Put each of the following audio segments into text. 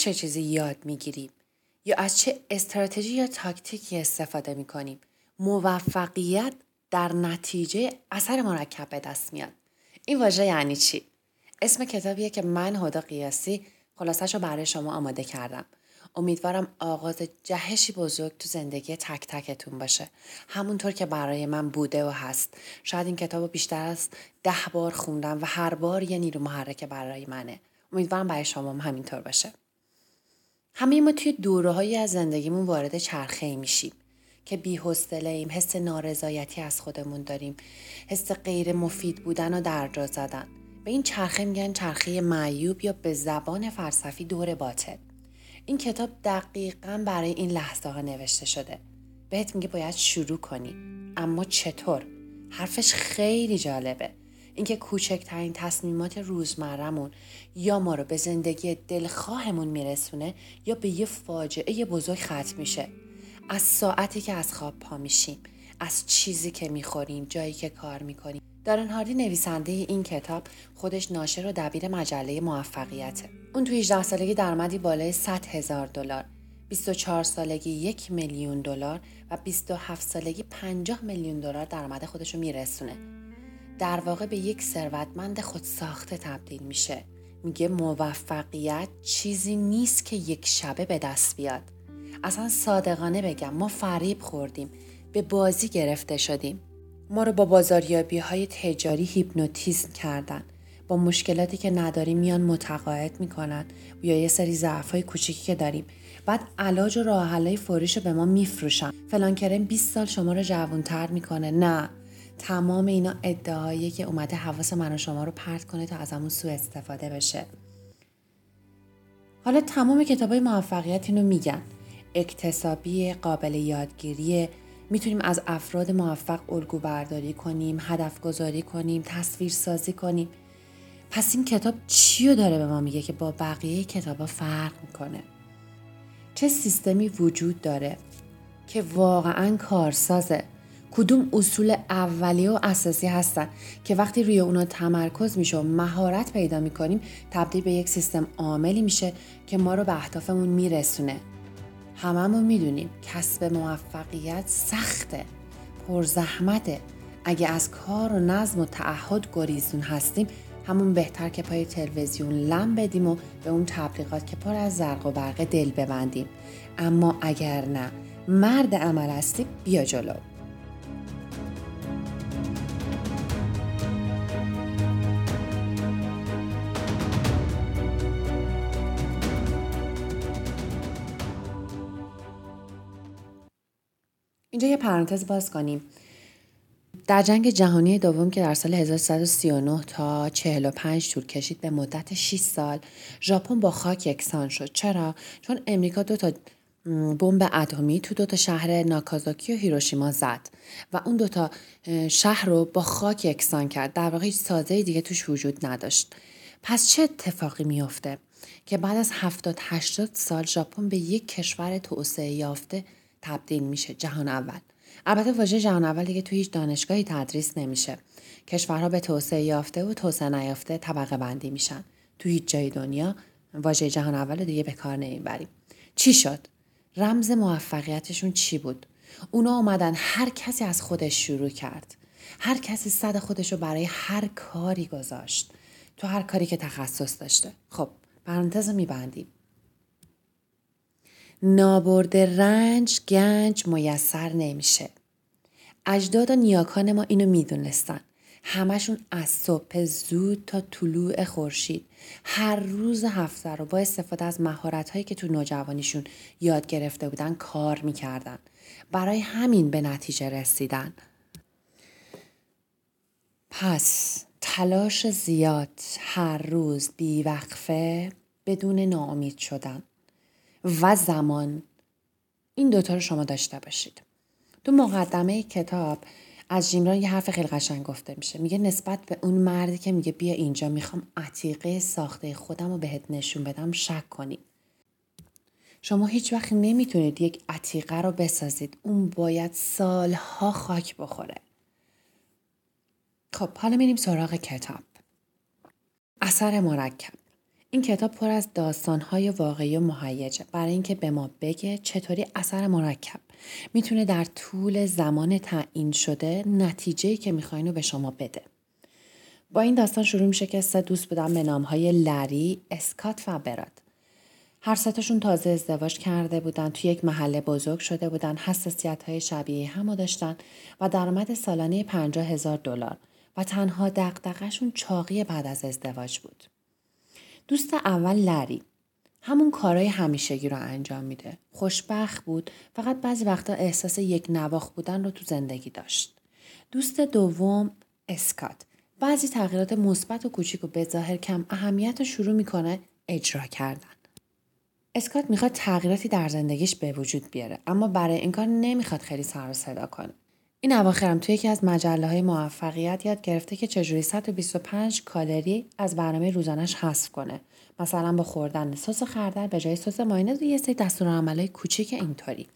چه چیزی یاد می‌گیریم؟ یا از چه استراتژی یا تاکتیکی استفاده می‌کنیم؟ موفقیت در نتیجه اثر مرکب به دست میاد. این واژه یعنی چی؟ اسم کتابیه که من هدا قیاسی خلاصش رو برای شما آماده کردم. امیدوارم آغاز جهشی بزرگ تو زندگی تک تکتون باشه. همونطور که برای من بوده و هست. شاید این کتاب رو بیشتر از ده بار خوندم و هر بار یه نیرو محرک برای منه. امیدوارم برای شما هم همینطور باشه. همه ما توی دوره از زندگیمون وارد چرخه ای میشیم که بی ایم حس نارضایتی از خودمون داریم حس غیر مفید بودن و درجا زدن. به این چرخه میگن چرخه معیوب یا به زبان فلسفی دور باطل. این کتاب دقیقا برای این لحظه ها نوشته شده. بهت میگه باید شروع کنی. اما چطور؟ حرفش خیلی جالبه. اینکه کوچکترین تصمیمات روزمرهمون یا ما رو به زندگی دلخواهمون میرسونه یا به یه فاجعه بزرگ ختم میشه. از ساعتی که از خواب پا میشیم از چیزی که می‌خوریم جایی که کار می‌کنیم. دارن هاردی نویسنده این کتاب خودش ناشر و دبیر مجله موفقیته. اون تو 18 سالگی درآمدی بالای 100 هزار دلار. 24 سالگی یک میلیون دلار و 27 سالگی 50 میلیون دلار درآمد خودش رو میرسونه. در واقع به یک ثروتمند خود ساخته تبدیل میشه. میگه موفقیت چیزی نیست که یک شبه به دست بیاد. اصلا صادقانه بگم ما فریب خوردیم به بازی گرفته شدیم. ما رو با بازاریابی های تجاری هیپنوتیزم کردن. با مشکلاتی که نداریم میان متقاعد می‌کنن. یا یه سری ضعف های کوچیکی که داریم. بعد علاج و راه حلای رو به ما میفروشن. فلان کرم 20 سال شما رو جوانتر می‌کنه. نه. تمام اینا ادعاییه که اومده حواس من و شما رو پرت کنه تا از همون سوء استفاده بشه. حالا تمام کتاب های موفقیت اینو میگن. اکتسابی قابل یادگیری می‌تونیم از افراد موفق الگو برداری کنیم هدف گذاری کنیم تصویر سازی کنیم. پس این کتاب چی رو داره به ما میگه که با بقیه کتابا فرق می‌کنه؟ چه سیستمی وجود داره که واقعا کارسازه؟ کدوم اصول اولیه و اساسی هستن که وقتی روی اونا تمرکز میشه و مهارت پیدا می‌کنیم تبدیل به یک سیستم عاملی میشه که ما رو به اهدافمون میرسونه. هممون می‌دونیم کسب موفقیت سخته پرزحمته. اگه از کار و نظم و تعهد گریزون هستیم همون بهتر که پای تلویزیون لم بدیم و به اون تبلیغات که پر از زرق و برق دل ببندیم. اما اگر نه مرد عمل هستی بیا جلو. اینجا یه پرانتز باز کنیم. در جنگ جهانی دوم که در سال 1339 تا 45 طول کشید به مدت 6 سال ژاپن با خاک یکسان شد. چرا؟ چون امریکا دو تا بمب اتمی تو دو تا شهر ناکازاکی و هیروشیما زد و اون دو تا شهر رو با خاک یکسان کرد. در واقع هیچ سازه دیگه توش وجود نداشت. پس چه اتفاقی میافته که بعد از 70 80 سال ژاپن به یک کشور توسعه یافته تبدیل میشه. جهان اول. البته واژه جهان اول دیگه توی هیچ دانشگاهی تدریس نمیشه. کشورها به توسعه یافته و توسعه نیافته طبقه بندی میشن. تو هیچ جای دنیا واژه جهان اول دیگه به کار نمی‌بریم. چی شد؟ رمز موفقیتشون چی بود؟ اونا اومدن هر کسی از خودش شروع کرد. هر کسی صد خودش رو برای هر کاری گذاشت. تو هر کاری که تخصص داشته. خب پرانتز میبندیم. نابرد رنج گنج میسر نمیشه. اجداد و نیاکان ما اینو می‌دونستن. همشون از صبح زود تا طلوع خورشید. هر روز هفته رو با استفاده از مهارت هایی که تو نوجوانیشون یاد گرفته بودن کار می‌کردن. برای همین به نتیجه رسیدن. پس تلاش زیاد هر روز بیوقفه بدون ناامید شدن. و زمان. این دوتا رو شما داشته باشید. تو مقدمه کتاب از جیمران یه حرف خیلی قشنگ گفته میشه. میگه نسبت به اون مردی که میگه بیا اینجا می‌خوام عتیقه ساخته خودم رو بهت نشون بدم شک کنی. شما هیچ وقت نمی‌تونید یک عتیقه رو بسازید. اون باید سالها خاک بخوره. خب حالا میریم سراغ کتاب. اثر مرکب. این کتاب پر از داستانهای واقعی و مهیجه برای اینکه به ما بگه چطوری اثر مرکب می‌تونه در طول زمان تعیین شده نتیجه که می‌خواین رو به شما بده. با این داستان شروع میشه که سه دوست بودن به نامهای لری، اسکات و براد. هر ستاشون تازه ازدواج کرده بودن توی یک محله بزرگ شده بودن حساسیت های شبیه هم داشتن و درآمد سالانه 50 هزار دلار و تنها دقدقشون چاقی بعد از ازدواج بود. دوست اول لری همون کارهای همیشگی رو انجام میده. خوشبخت بود فقط بعضی وقتا احساس یک نواخ بودن رو تو زندگی داشت. دوست دوم اسکات بعضی تغییرات مثبت و کوچیک و به ظاهر کم اهمیت رو شروع می‌کنه اجرا کردن. اسکات می‌خواد تغییراتی در زندگیش به وجود بیاره اما برای این کار نمی‌خواد خیلی سر و صدا کنه. این اواخرم توی یکی از مجله های موفقیت یاد گرفته که چجوری 125 کالری از برنامه روزانش حذف کنه. مثلا با خوردن سس خردل به جای سس مایونز یه سری دستورالعملای کوچیک اینطوری.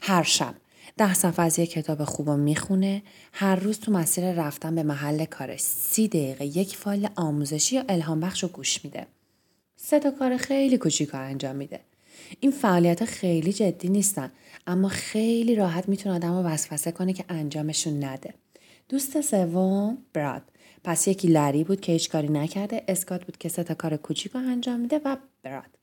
هر شب ده صفحه از یک کتاب خوب رو می‌خونه هر روز تو مسیر رفتن به محل کارش سی دقیقه یک فایل آموزشی یا الهام بخش رو گوش میده سه تا کار خیلی کوچیک انجام میده این فعالیت خیلی جدی نیستن اما خیلی راحت می‌تونه آدم رو وسوسه کنه که انجامشون نده. دوست سوم براد. پس یکی لری بود که هیچ کاری نکرده اسکات بود که سه تا کار کوچیک رو انجام میده و براد.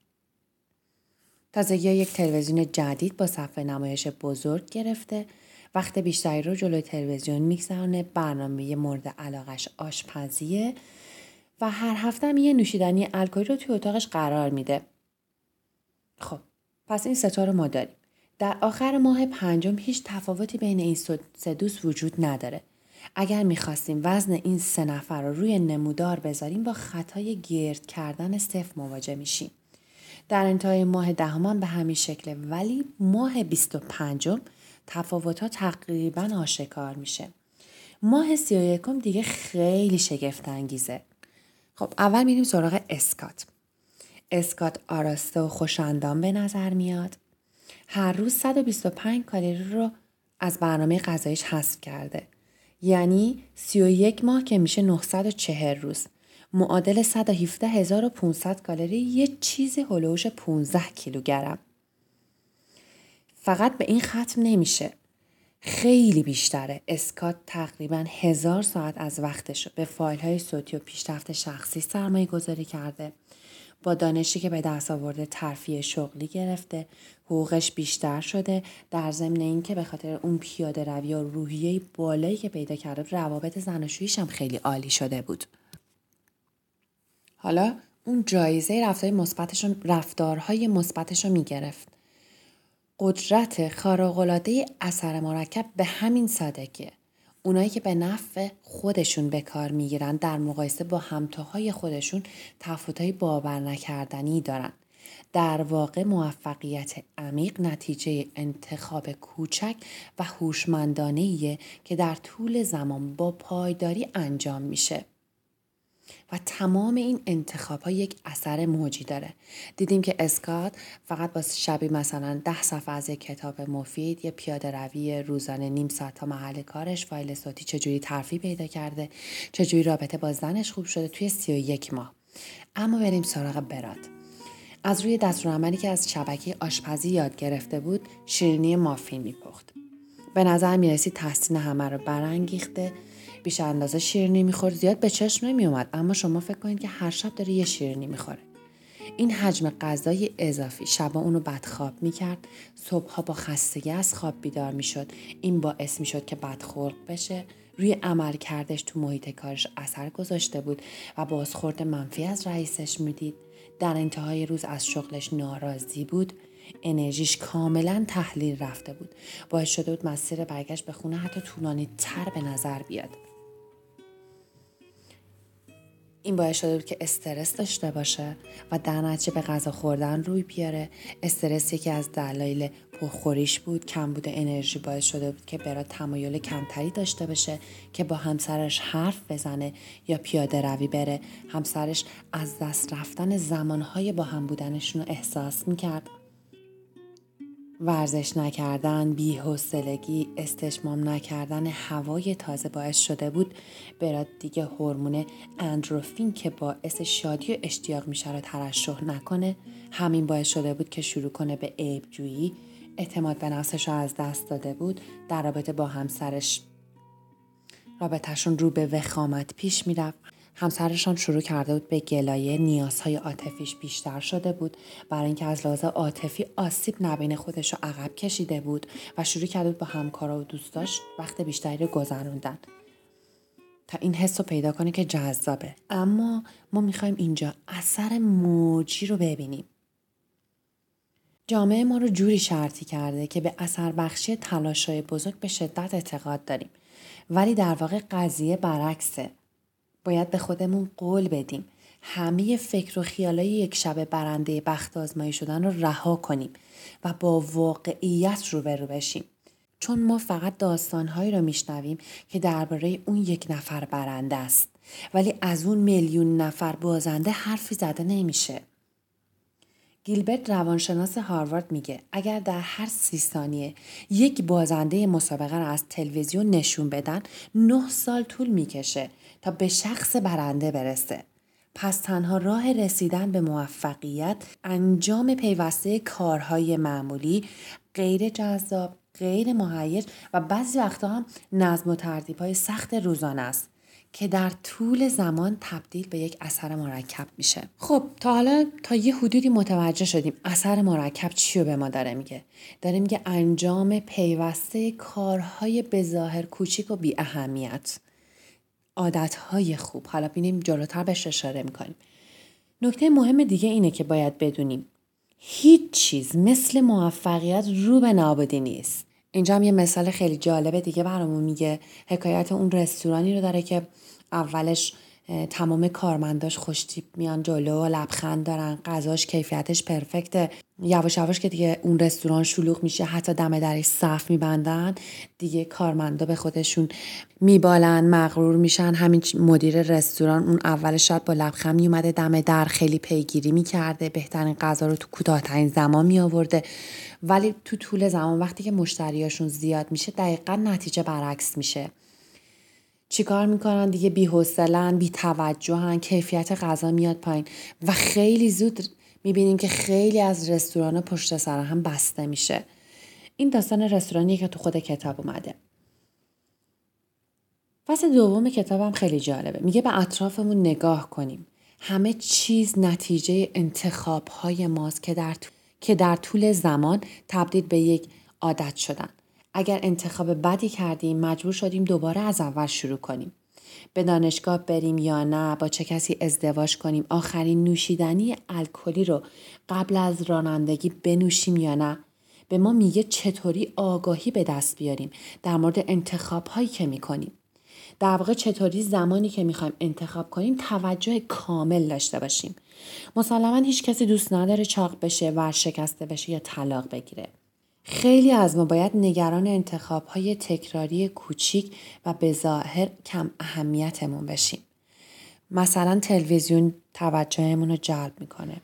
تازگی یک تلویزیون جدید با صفحه نمایش بزرگ گرفته. وقت بیشتری رو جلوی تلویزیون میگذرانه برنامه مورد علاقش آشپزیه و هر هفته هم یه نوشیدنی الکلی رو توی اتاقش قرار میده. خب پس این ستا رو ما داریم در آخر ماه پنجم هیچ تفاوتی بین این سه دوست وجود نداره اگر می‌خواستیم وزن این سه نفر رو روی نمودار بذاریم با خطای گرد کردن صفر مواجه میشیم در انتهای ماه دهمان به همین شکله ولی ماه 25 تفاوت ها تقریبا آشکار میشه. ماه سی یکم دیگه خیلی شگفت انگیزه. خب اول میریم سراغ اسکات. اسکات آراسته و خوشندان به نظر میاد. هر روز 125 کالری رو از برنامه غذایش حذف کرده. یعنی 31 ماه که میشه 940 روز. معادل 117500 کالری یه چیز هلوش 15 کیلوگرم. فقط به این ختم نمیشه. خیلی بیشتره. اسکات تقریبا هزار ساعت از وقتش به فایل های صوتی و پیشرفت شخصی سرمایه گذاری کرده. با دانشی که به دست آورده ترفیع شغلی گرفته حقوقش بیشتر شده در ضمن اینکه به خاطر اون پیاده روی و روحیه بالایی که پیدا کرده روابط زناشوییش هم خیلی عالی شده بود. حالا اون جایزه رفتارهای مثبتش رفتارهای مثبتش رو می‌گرفت. قدرت خارق‌العاده اثر مرکب به همین سادگیه. اونایی که به نفع خودشون به کار می‌گیرن در مقایسه با همتاهای خودشون تفاوت‌های باور نکردنی دارن. در واقع موفقیت عمیق نتیجه انتخاب کوچک و هوشمندانه که در طول زمان با پایداری انجام میشه. و تمام این انتخاب ها یک اثر موجی داره. دیدیم که اسکات فقط با شبی مثلا ده صفحه از یک کتاب مفید یه پیاده روی روزانه نیم ساعت تا محل کارش فایل صوتی چجوری ترفی پیدا کرده چجوری رابطه با زنش خوب شده توی سی و یک ماه. اما بریم سراغ براد از روی دستورالعملی که از شبکه آشپزی یاد گرفته بود شیرینی مافین میپخت. به نظر می‌رسید تحسین همه رو برانگیخته بیش اندازه شیرینی می‌خورد زیاد به چشم نمیومد اما شما فکر کنید که هر شب داره یه شیرینی می‌خوره. این حجم غذای اضافی شبا اونو بدخواب می‌کرد. صبحها با خستگی از خواب بیدار می‌شد. این باعث می‌شد که بدخلق بشه. روی عمل کردش تو محیط کارش اثر گذاشته بود و بازخورد منفی از رئیسش می‌دید. در انتهای روز از شغلش ناراضی بود. انرژیش کاملا تحلیل رفته بود. باعث شده بود مسیر برگشت به خونه حتی طولانی تر به نظر بیاد. این باعث شده بود که استرس داشته باشه و در نتیجه به غذا خوردن روی بیاره. استرس که از دلایل پرخوریش بود. کم بوده انرژی باعث شده بود که برای تمایل کمتری داشته باشه که با همسرش حرف بزنه یا پیاده روی بره. همسرش از دست رفتن زمانهای با هم بودنشون رو احساس می‌کرد. ورزش نکردن، بی‌حوصلگی، استشمام نکردن هوای تازه باعث شده بود براد دیگه هورمون اندروفین که باعث شادی و اشتیاق میشه رو ترشح نکنه همین باعث شده بود که شروع کنه به عیب جویی اعتماد به نفسش رو از دست داده بود در رابطه با همسرش. رابطهشون رو به وخامت پیش می‌رفت. همسرشان شروع کرده بود به گلایه نیازهای عاطفیش بیشتر شده بود. برای اینکه از لحاظ عاطفی آسیب نبین خودش رو عقب کشیده بود و شروع کرده بود با همکارا و دوستاش وقت بیشتری رو گذروندن. تا این حس رو پیدا کنه که جذابه. اما ما می‌خوایم اینجا اثر موجی رو ببینیم. جامعه ما رو جوری شرطی کرده که به اثر بخشی تلاشای بزرگ به شدت اعتقاد داریم. ولی در واقع قضیه برعکسه. باید به خودمون قول بدیم. همه فکر و خیالای یک شب برنده بخت آزمایی شدن رو رها کنیم و با واقعیت روبرو بشیم. چون ما فقط داستانهایی رو میشنویم که درباره اون یک نفر برنده است. ولی از اون میلیون نفر بازنده حرفی زده نمیشه. گیلبرت روانشناس هاروارد میگه اگر در هر سی ثانیه یک بازنده مسابقه را از تلویزیون نشون بدن نه سال طول می‌کشه. تا به شخص برنده برسه. پس تنها راه رسیدن به موفقیت انجام پیوسته کارهای معمولی غیر جذاب، غیر مهیج و بعضی وقتا هم نظم و ترتیب های سخت روزانه است. که در طول زمان تبدیل به یک اثر مرکب میشه خب تا حالا تا یه حدودی متوجه شدیم اثر مرکب چی رو به ما داره میگه داره میگه انجام پیوسته کارهای بظاهر کوچیک و بی اهمیت عادتهای خوب. حالا بینیم جلوتر بهش اشاره می‌کنیم. نکته مهم دیگه اینه که باید بدونیم هیچ چیز مثل موفقیت رو به نابودی نیست. اینجا هم یه مثال خیلی جالبه دیگه برامون میگه. حکایت اون رستورانی رو داره که اولش تمام کارمنداش خوشتیپ میان جلو لبخند دارن غذاش کیفیتش پرفکته. یواش یواش که دیگه اون رستوران شلوغ میشه حتی دم درش صف میبندن دیگه کارمندا به خودشون میبالن مغرور میشن. همین مدیر رستوران اون اولش شاید با لبخند میومده دم در خیلی پیگیری می‌کرده. بهترین غذا رو تو کوتاهترین زمان میآورده. ولی تو طول زمان وقتی که مشتریاشون زیاد میشه دقیقا نتیجه برعکس میشه. چیکار می‌کنن دیگه؟ بی حوصلن بی توجهن کیفیت غذا میاد پایین. و خیلی زود می‌بینیم که خیلی از رستوران پشت سر هم بسته میشه. این داستان رستورانی که تو خود کتاب اومده. فصل دوم کتابم خیلی جالبه. میگه به اطرافمون نگاه کنیم. همه چیز نتیجه انتخاب های ماست که در, که در طول زمان تبدیل به یک عادت شدن. اگر انتخاب بدی کردیم مجبور شدیم دوباره از اول شروع کنیم. به دانشگاه بریم یا نه با چه کسی ازدواج کنیم؟ آخرین نوشیدنی الکلی رو قبل از رانندگی بنوشیم یا نه؟ به ما میگه چطوری آگاهی به دست بیاریم؟ در مورد انتخاب هایی که می‌کنیم. در واقع چطوری زمانی که می‌خوایم انتخاب کنیم توجه کامل داشته باشیم. مسلما هیچ کسی دوست نداره چاق بشه ورشکسته بشه یا طلاق بگیره. خیلی از ما باید نگران انتخاب های تکراری کوچیک و به ظاهر کم اهمیتمون بشیم. مثلا تلویزیون توجهمون رو جلب می‌کنه.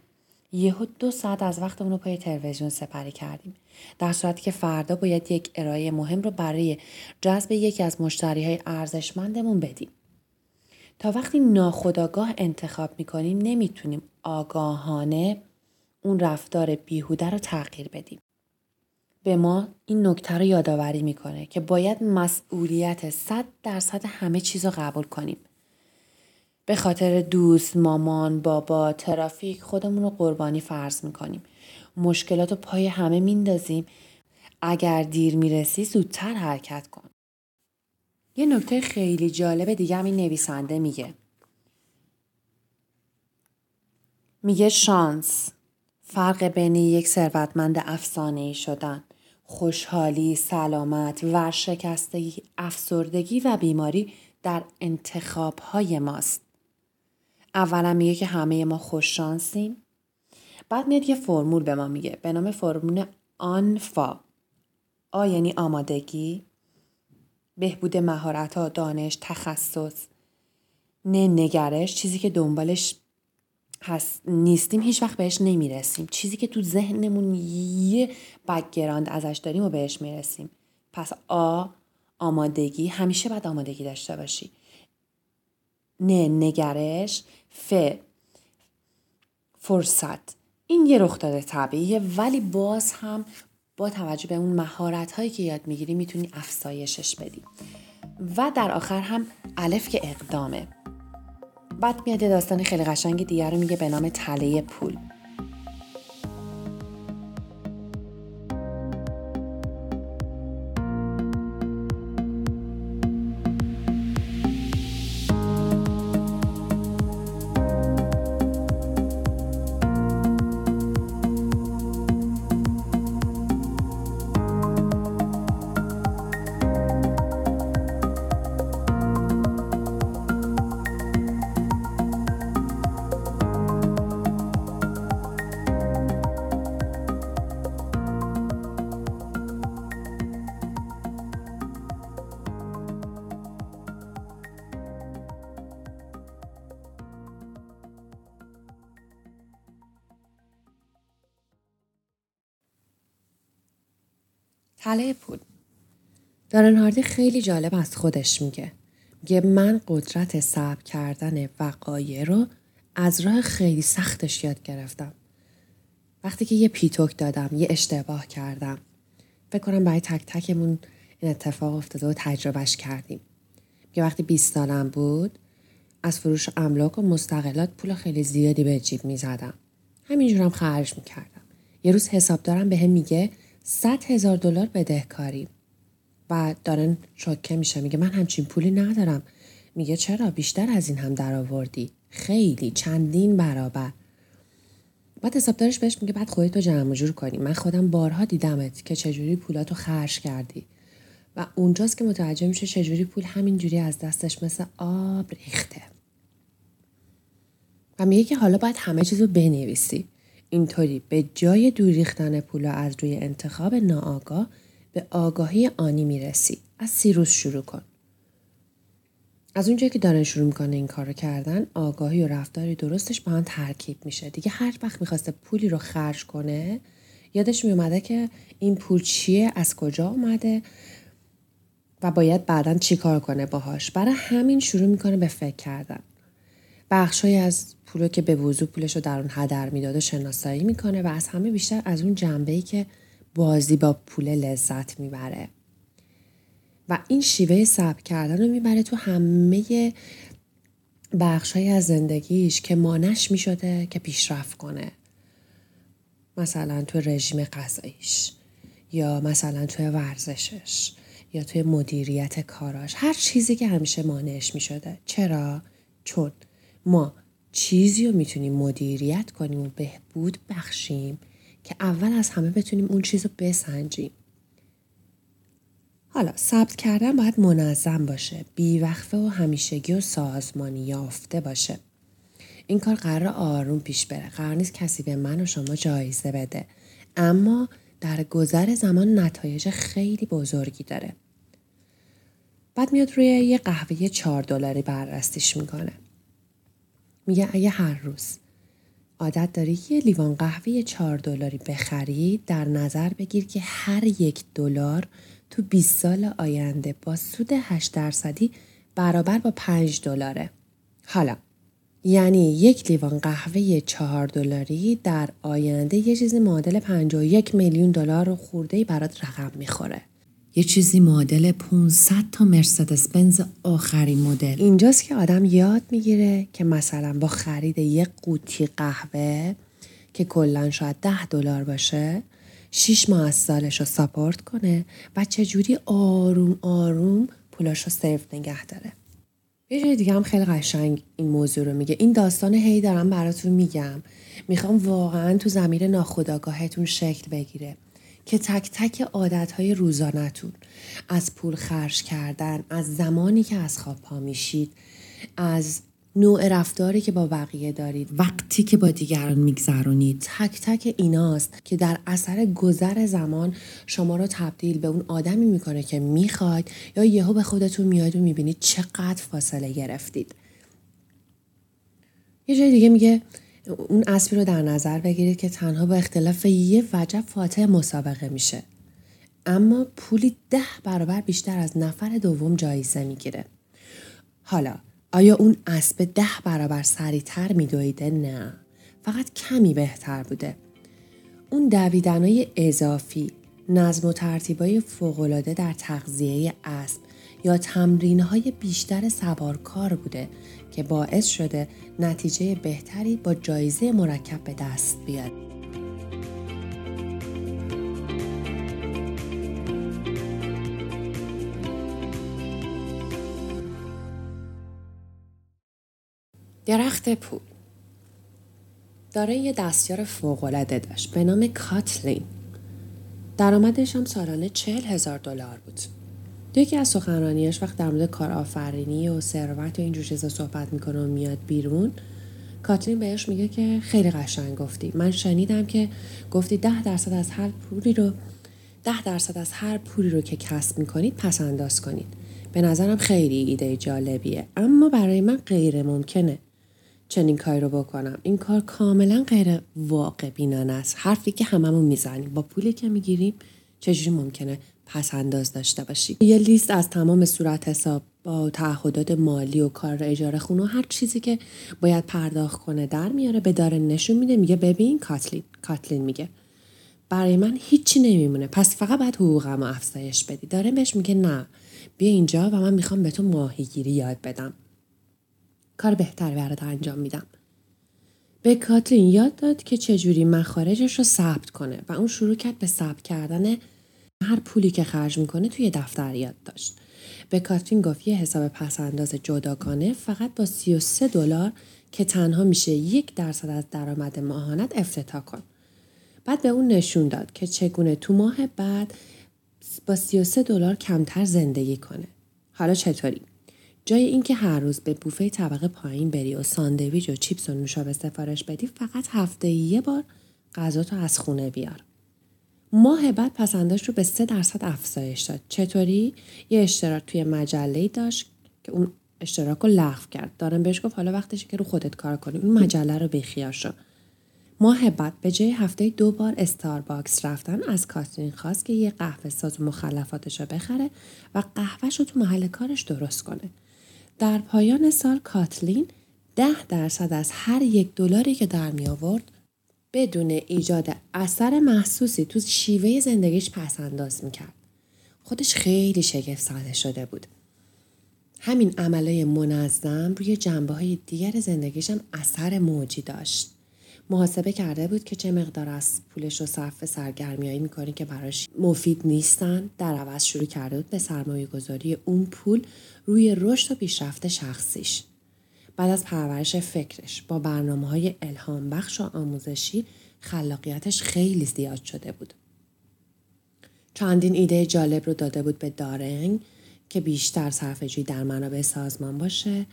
یهو دو ساعت از وقتمون رو پای تلویزیون سپری کردیم. در صورتی که فردا باید یک ارائه مهم رو برای جذب یکی از مشتری های ارزشمندمون بدیم. تا وقتی ناخداگاه انتخاب می‌کنیم نمی‌تونیم آگاهانه اون رفتار بیهوده رو تغییر بدیم. به ما این نکته رو یادآوری می‌کنه که باید مسئولیت صد درصد همه چیز رو قبول کنیم. به خاطر دوست، مامان، بابا، ترافیک خودمون رو قربانی فرض می‌کنیم. مشکلات رو پای همه میندازیم. اگر دیر می‌رسی زودتر حرکت کن. یه نکته خیلی جالب دیگه هم این نویسنده میگه. میگه شانس فرق بین یک ثروتمند افسانه ای شدن خوشحالی، سلامت، ورشکستگی، افسردگی و بیماری در انتخاب های ماست. اولا میگه که همه ما خوششانسیم. بعد میاد یه فرمول به ما میگه به نام فرمول آنفا. آ یعنی آمادگی، بهبود مهارت ها، دانش، تخصص، نه نگرش چیزی که دنبالش پس نیستیم هیچ وقت بهش نمی‌رسیم. چیزی که تو ذهنمون یه background ازش داریم و بهش می‌رسیم. پس آ آمادگی همیشه باید آمادگی داشته باشی. نه نگرش ف فرصت. این یه رخ داده طبیعیه ولی باز هم با توجه به اون مهارت هایی که یاد می‌گیری می‌تونی افزایشش بدی. و در آخر هم الف که اقدامه. بعد میاد داستان خیلی قشنگ دیگر رو میگه به نام تله پول. تله پول. دارن خیلی جالب از خودش میگه. میگه من قدرت صبر کردن وقایع رو از راه خیلی سختش یاد گرفتم. وقتی که یه پیتوک دادم یه اشتباه کردم. فکر کنم برای تک تکمون این اتفاق افتاده و تجربهش کردیم. میگه وقتی 20 سالم بود از فروش املاک و مستقلات پول خیلی زیادی به جیب می‌زدم. همینجورم خرج می‌کردم. یه روز حسابدارم به هم میگه 100 هزار دلار بدهکاری و دارن شوکه میشه. میگه من همچین پولی ندارم. میگه چرا؟ بیشتر از این هم درآوردی. خیلی چندین برابر. بعد حسابدارش بهش میگه بعد خودت تو جمع جور کنی. من خودم بارها دیدمت که چجوری پولاتو خرج کردی. و اونجاست که متوجه میشه چجوری پول همینجوری از دستش مثل آب ریخته. و میگه که حالا باید همه چیز رو بنویسی. اینطوری به جای دور ریختن پولا از روی انتخاب ناآگاه به آگاهی آنی می‌رسی. از سیروس شروع کن. از اونجایی که دارن شروع می‌کنه این کار رو کردن آگاهی و رفتاری درستش با هم ترکیب میشه. دیگه هر وقت می‌خواسته پولی رو خرج کنه یادش میومده که این پول چیه از کجا اومده و باید بعدا چیکار کنه باهاش. برای همین شروع می‌کنه به فکر کردن. بخشهایی از پول که به وضوع پولش رو در اون هدر می‌داده شناسایی می‌کنه و از همه بیشتر از اون جنبه که بازی با پول لذت می‌بره. و این شیوه ثبت کردن رو می‌بره تو همه بخشهایی از زندگیش که مانش می‌شده که پیشرفت کنه. مثلا تو رژیم غذاییش یا مثلا توی ورزشش یا توی مدیریت کاراش. هر چیزی که همیشه مانعش می شده چرا؟ چون ما چیزی رو می‌تونیم مدیریت کنیم و بهبود بخشیم که اول از همه بتونیم اون چیز رو بسنجیم. حالا ثبت کردن باید منظم باشه بیوقفه و همیشگی و سازمانی یافته باشه. این کار قرار آروم پیش بره قرار نیست کسی به من و شما جایزه بده. اما در گذر زمان نتایج خیلی بزرگی داره. بعد میاد روی یه قهوه چهار دلاری بررسیش می‌کنه. میگه اگه هر روز عادت داری یه لیوان قهوه چهار دلاری بخری در نظر بگیر که هر یک دلار تو 20 سال آینده با سود 8 درصدی برابر با 5 دلاره. حالا یعنی یک لیوان قهوه چهار دلاری در آینده یه چیزی معادل 51 میلیون دلار خورده برات رقم می‌خوره. یه چیزی معادل 500 تا مرسدس بنز آخرین مدل. اینجاست که آدم یاد می‌گیره که مثلا با خرید یک قوطی قهوه که کلا شاید 10 دلار باشه 6 ماه از سالش رو ساپورت کنه و چجوری آروم آروم پولاش رو سیف نگه داره. یه جای دیگه هم خیلی قشنگ این موضوع رو میگه. این داستان هی دارم براتون میگم. می‌خوام واقعا تو زمین ناخداگاهتون شکل بگیره. که تک تک عادتهای روزانتون از پول خرج کردن از زمانی که از خواب پا میشید از نوع رفتاری که با بقیه دارید وقتی که با دیگران میگذرونید تک تک ایناست که در اثر گذر زمان شما رو تبدیل به اون آدمی می‌کنه که می‌خواید یا یهو به خودتون میاد و می‌بینید چقدر فاصله گرفتید. یه جای دیگه میگه اون اسبی رو در نظر بگیرید که تنها با اختلاف یه وجب فاتح مسابقه میشه. اما پولی ده برابر بیشتر از نفر دوم جایزه می‌گیره. حالا آیا اون اسب ده برابر سریعتر میدویده؟ نه. فقط کمی بهتر بوده. اون دویدنهای اضافی، نظم و ترتیبای فوقالعاده در تغذیه اسب یا تمرین های بیشتر سوارکار بوده که باعث شده نتیجه بهتری با جایزه مرکب به دست بیاد. درخت پول داره یه دستیار فوقالعاده داشت به نام کاتلین درآمدش هم سالانه چهل هزار دلار بود یکی از سخنرانیاش وقت در مورد کارآفرینی و ثروت و اینجور چیزا صحبت می‌کنه و میاد بیرون کاتلین بهش میگه که خیلی قشنگ گفتی. من شنیدم که گفتی ده درصد از هر پولی رو ده درصد از هر پولی رو که کسب می‌کنید پس انداز کنید. به نظرم خیلی ایده جالبیه. اما برای من غیر ممکنه چنین کاری رو بکنم. این کار کاملا غیر واقع بینانه است. حرفی که هممون می‌زنیم. با پولی که می‌گیریم چجوری ممکنه؟ پس انداز داشته باشی. یه لیست از تمام صورت حساب با تعهدات مالی و کار اجاره خونه و هر چیزی که باید پرداخت کنه در میاره. به داره نشون میده میگه ببین کاتلین کاتلین میگه برای من هیچی نمیمونه. پس فقط باید حقوقم رو افزایش بدی. داره بهش میگه نه بیا اینجا و من می‌خوام به تو ماهیگیری یاد بدم. کار بهتر برات انجام میدم. به کاترین یاد داد که چجوری مخارجش رو ثبت کنه و اون شروع کرد به ثبت کردن هر پولی که خرج می‌کنه توی دفتر یاد داشت. به کاترین گفت یه حساب پس انداز جداگانه فقط با 33 دلار که تنها میشه یک درصد از درآمد ماهانت افتتاح کن. بعد به اون نشون داد که چگونه تو ماه بعد با 33 دلار کمتر زندگی کنه. حالا چطوری؟ جای اینکه هر روز به بوفه طبقه پایین بری و ساندویچ و چیپس و نوشابه سفارش بدی فقط هفته یه بار غذا تو از خونه بیار. ماه بعد پسنداش رو به سه درصد افزایش داد. چطوری؟ یه اشتراک توی مجله داشت که اون اشتراک رو لغو کرد. دارم بهش گفت حالا وقتشه که رو خودت کار کنی. اون مجله رو بخیار شو. ماه بعد به جای هفته دو بار استارباکس رفتن از کاترین خواست که یه قهوه ساز و مخلفاتش رو بخره و قهوهش رو تو محل کارش درست کنه. در پایان سال کاتلین ده درصد از هر یک دلاری که در می آورد بدون ایجاد اثر محسوسی تو شیوه زندگیش پس انداز می کرد. خودش خیلی شگفت زده شده بود. همین عملای منظم روی جنبه های دیگر زندگیشم اثر موجی داشت. محاسبه کرده بود که چه مقدار از پولش رو صرف سرگرمیایی می‌کنه که براش مفید نیستن در عوض شروع کرده بود به سرمایه گذاری اون پول روی رشد و پیشرفت شخصیش بعد از پرورش فکرش با برنامه های الهام بخش و آموزشی خلاقیتش خیلی زیاد شده بود. چندین ایده جالب رو داده بود به دارنگ که بیشتر صرفه‌جویی در منابع سازمان باشه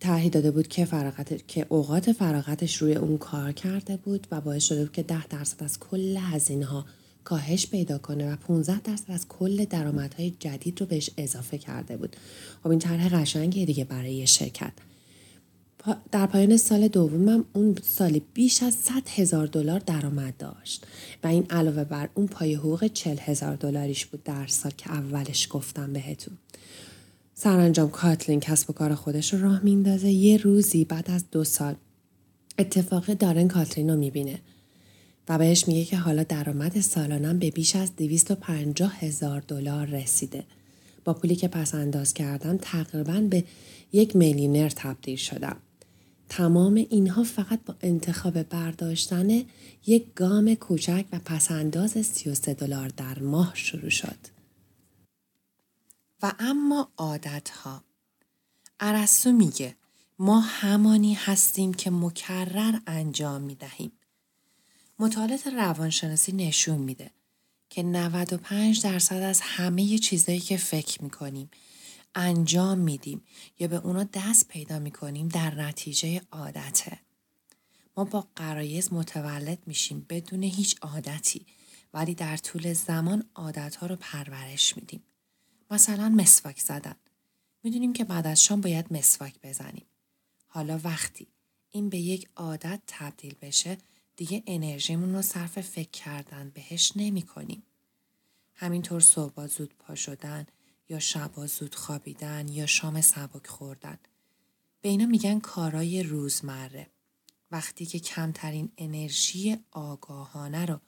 طرحی داده بود که فراغت که اوقات فراغتش روی اون کار کرده بود و باعث شده بود که ده درصد از کل هزینه ها کاهش پیدا کنه و 15 درصد از کل درآمدهای جدید رو بهش اضافه کرده بود. خب این طرح قشنگیه دیگه برای شرکت. در پایان سال دومم اون سالی بیش از 100 هزار دلار درآمد داشت و این علاوه بر اون پای حقوق 40 هزار دلاریش بود در سال که اولش گفتم بهتون. سرانجام کاتلین کسب و کار خودش رو راه میندازه یه روزی بعد از دو سال اتفاق دارن کاتلین رو می‌بینه و بهش میگه که حالا درآمد سالانم به بیش از 250 هزار دلار رسیده. با پولی که پس انداز کردم تقریبا به یک میلیونر تبدیل شدم. تمام اینها فقط با انتخاب برداشتن یک گام کوچک و پسنداز 33 دلار در ماه شروع شد. و اما عادت ها. میگه ما همانی هستیم که مکرر انجام می دهیم. مطالعات روانشناسی نشون میده که 95 درصد از همه چیزایی که فکر می‌کنیم انجام میدیم یا به اونا دست پیدا می‌کنیم در نتیجه عادته. ما با قرایز متولد میشیم بدون هیچ عادتی ولی در طول زمان عادتها رو پرورش میدیم. مثلا مسواک زدن. می‌دونیم که بعد از شام باید مسواک بزنیم. حالا وقتی این به یک عادت تبدیل بشه دیگه انرژیمون رو صرف فکر کردن بهش نمی کنیم. همینطور صبح زود پا شدن یا شبا زود خوابیدن یا شام سبک خوردن. به اینا میگن کارای روزمره. وقتی که کمترین انرژی آگاهانه رو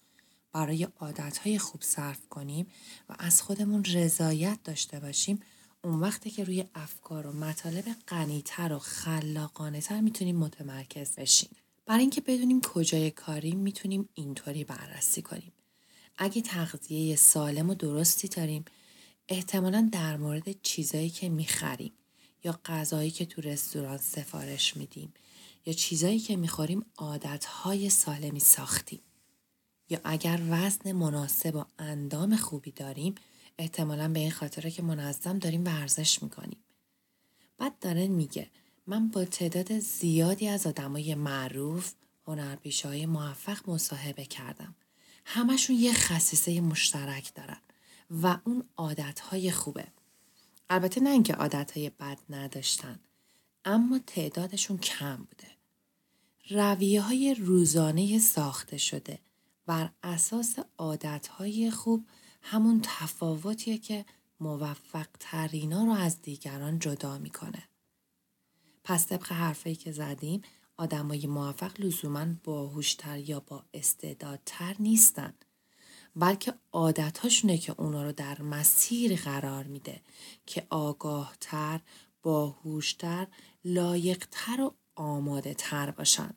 برای عادتهای خوب صرف کنیم و از خودمون رضایت داشته باشیم اون وقتی که روی افکار و مطالب غنیتر و خلاقانه تر می‌تونیم متمرکز بشیم. برای اینکه بدونیم کجای کاری می‌تونیم اینطوری بررسی کنیم. اگه تغذیه سالم و درستی داریم احتمالا در مورد چیزایی که می‌خریم یا غذایی که تو رستوران سفارش میدیم یا چیزایی که می‌خوریم عادتهای سالمی ساختیم. یا اگر وزن مناسب و اندام خوبی داریم احتمالا به این خاطره که منظم داریم ورزش می‌کنیم. بعد داره میگه من با تعداد زیادی از آدمای معروف های موفق مصاحبه کردم. همشون یه خصیصه مشترک دارن و اون عادتهای خوبه. البته نه اینکه عادتهای بد نداشتن اما تعدادشون کم بوده. رویه های روزانه ساخته شده بر اساس عادتهای خوب همون تفاوتیه که موفق ترینا رو از دیگران جدا می‌کنه. پس طبق حرفایی که زدیم آدمای موفق لزوما باهوشتر یا با استعدادتر نیستن بلکه عادتهاشونه که اونا رو در مسیر قرار میده که آگاهتر، باهوشتر، لایقتر و آماده تر باشن.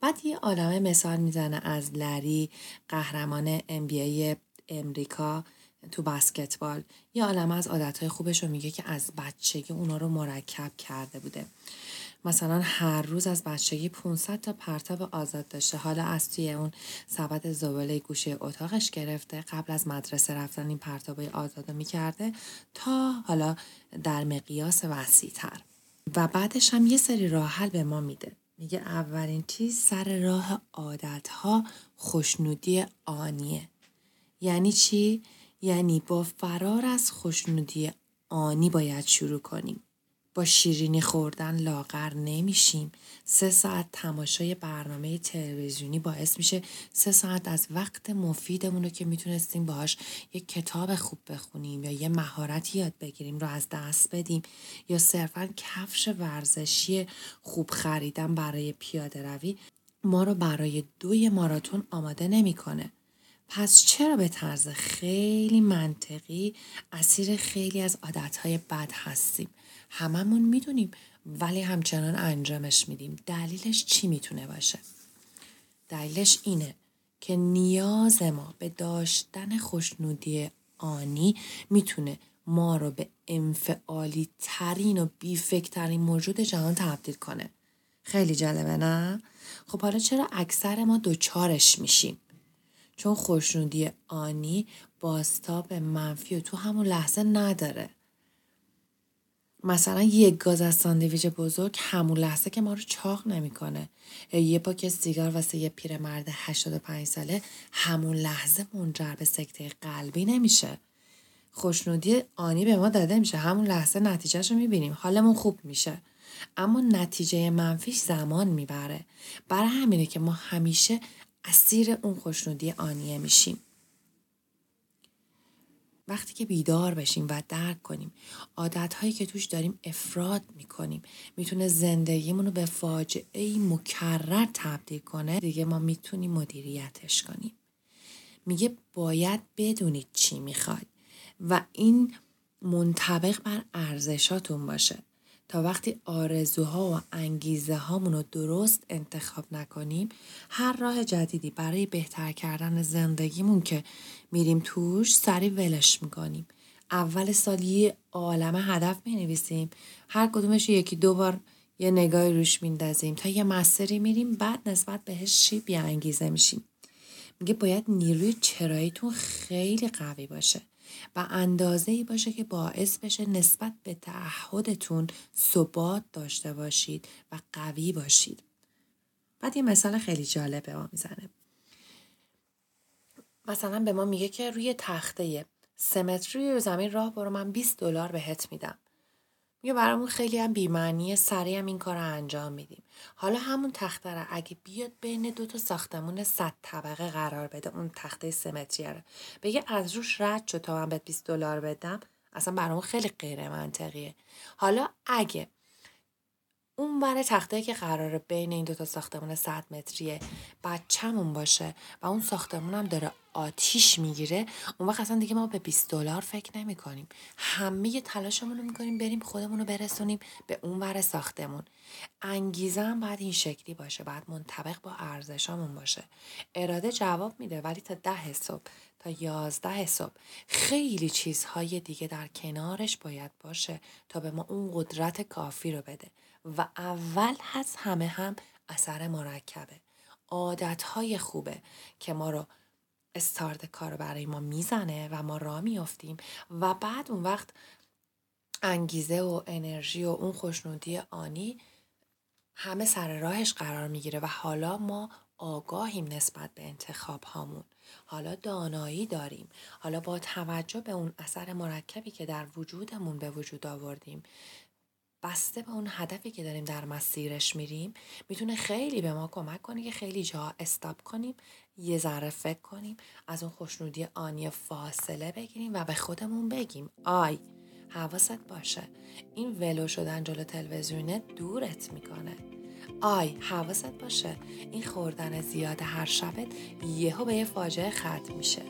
بعد یه عالمه مثال می‌زنه از لری قهرمان NBA امریکا تو بسکتبال. یه عالمه از عادتهای خوبش رو میگه که از بچگی اونا رو مرکب کرده بوده. مثلا هر روز از بچگی 500 تا پرتاب آزاد داشته. حالا از توی اون سبد زباله گوشه اتاقش گرفته. قبل از مدرسه رفتن این پرتابای آزاد می‌کرده تا حالا در مقیاس وسیع تر و بعدش هم یه سری راه حل به ما میده. میگه اولین چیز سر راه عادت ها خوشنودی آنیه. یعنی چی؟ یعنی با فرار از خوشنودی آنی باید شروع کنیم با شیرینی خوردن لاغر نمیشیم سه ساعت تماشای برنامه تلویزیونی باعث میشه سه ساعت از وقت مفیدمون رو که می‌تونستیم باهاش یک کتاب خوب بخونیم یا یه مهارتی یاد بگیریم رو از دست بدیم یا صرفا کفش ورزشی خوب خریدن برای پیاده روی ما رو برای دوی ماراتون آماده نمی‌کنه. پس چرا به طرز خیلی منطقی اسیر خیلی از عادتهای بد هستیم هممون می‌دونیم ولی همچنان انجامش میدیم دلیلش چی می‌تونه باشه دلیلش اینه که نیاز ما به داشتن خوشنودی آنی می‌تونه ما رو به انفعالی ترین و بیفکترین موجود جهان تبدیل کنه خیلی جالبه نه؟ خب حالا چرا اکثر ما دوچارش میشیم؟ چون خوشنودی آنی باستاب منفی و تو همون لحظه نداره. مثلا یک گاز از ساندویچ بزرگ همون لحظه که ما رو چاق نمی‌کنه. یه پاکت سیگار واسه یه پیرمرد 85 ساله همون لحظه منجر به سکته قلبی نمیشه. خوشنودی آنی به ما داده میشه. همون لحظه نتیجهش رو می‌بینیم. حالمون خوب میشه. اما نتیجه منفیش زمان می‌بره. برای همینه که ما همیشه اسیر اون خوشنودی آنیه میشیم. وقتی که بیدار بشیم و درک کنیم عادت هایی که توش داریم افراد می‌کنیم. می‌تونه زندگیمون رو به فاجعه مکرر تبدیل کنه. دیگه ما می‌تونیم مدیریتش کنیم. میگه باید بدونید چی می‌خواد و این منطبق بر ارزشاتون باشه. تا وقتی آرزوها و انگیزه هامون رو درست انتخاب نکنیم هر راه جدیدی برای بهتر کردن زندگیمون که میریم توش سری ولش می‌کنیم. اول سال یه عالم هدف می نویسیم هر کدومش یکی دو بار یه نگاهی روش میندازیم. تا یه مستری میریم بعد نسبت بهش چی انگیزه میشیم. میگه باید نیروی چراییتون خیلی قوی باشه. و اندازه باشه که باعث بشه نسبت به تعهدتون ثبات داشته باشید و قوی باشید. بعد یه مثال خیلی جالب به ما می‌زنه. مثلا به ما میگه که روی تخته سمتری رو زمین راه برو من 20 دلار بهت میدم. میگه برامون خیلی هم بیمعنی سریع هم این کار رو انجام میدیم. حالا همون تخته رو اگه بیاد بین دو تا ساختمون صد طبقه قرار بده اون تخته سمتریه رو. بگه از روش رد شد تا من بهت 20 دلار بدم اصلا برامون خیلی غیر منطقیه حالا اگه اون بر تخته که قراره بین این دوتا ساختمون 100 متریه بچه‌مون باشه و اون ساختمون هم داره آتیش می‌گیره اون وقت اصلا دیگه ما به 20 دلار فکر نمی کنیم همه تلاشمون رو می‌کنیم بریم خودمون رو برسونیم به اون ور ساختمون. انگیزه هم باید این شکلی باشه باید منطبق با ارزشامون باشه. اراده جواب میده ولی تا ده صبح تا یازده صبح خیلی چیزهای دیگه در کنارش باید باشه تا به ما اون قدرت کافی رو بده. و اول هست همه هم اثر مرکبه عادتهای خوبه که ما رو استارت کار رو برای ما می‌زنه و ما را میافتیم و بعد اون وقت انگیزه و انرژی و اون خوشنودی آنی همه سر راهش قرار می‌گیره و حالا ما آگاهیم نسبت به انتخاب هامون حالا دانایی داریم. حالا با توجه به اون اثر مرکبی که در وجودمون به وجود آوردیم بسته به اون هدفی که داریم در مسیرش میریم می‌تونه خیلی به ما کمک کنه که خیلی جا استاب کنیم یه ذره فکر کنیم از اون خوشنودی آنی فاصله بگیریم و به خودمون بگیم آی حواست باشه. این ولو شدن جلو تلویزیونه دورت می‌کنه. آی حواست باشه. این خوردن زیاد هر شبت یهو به یه فاجعه ختم میشه.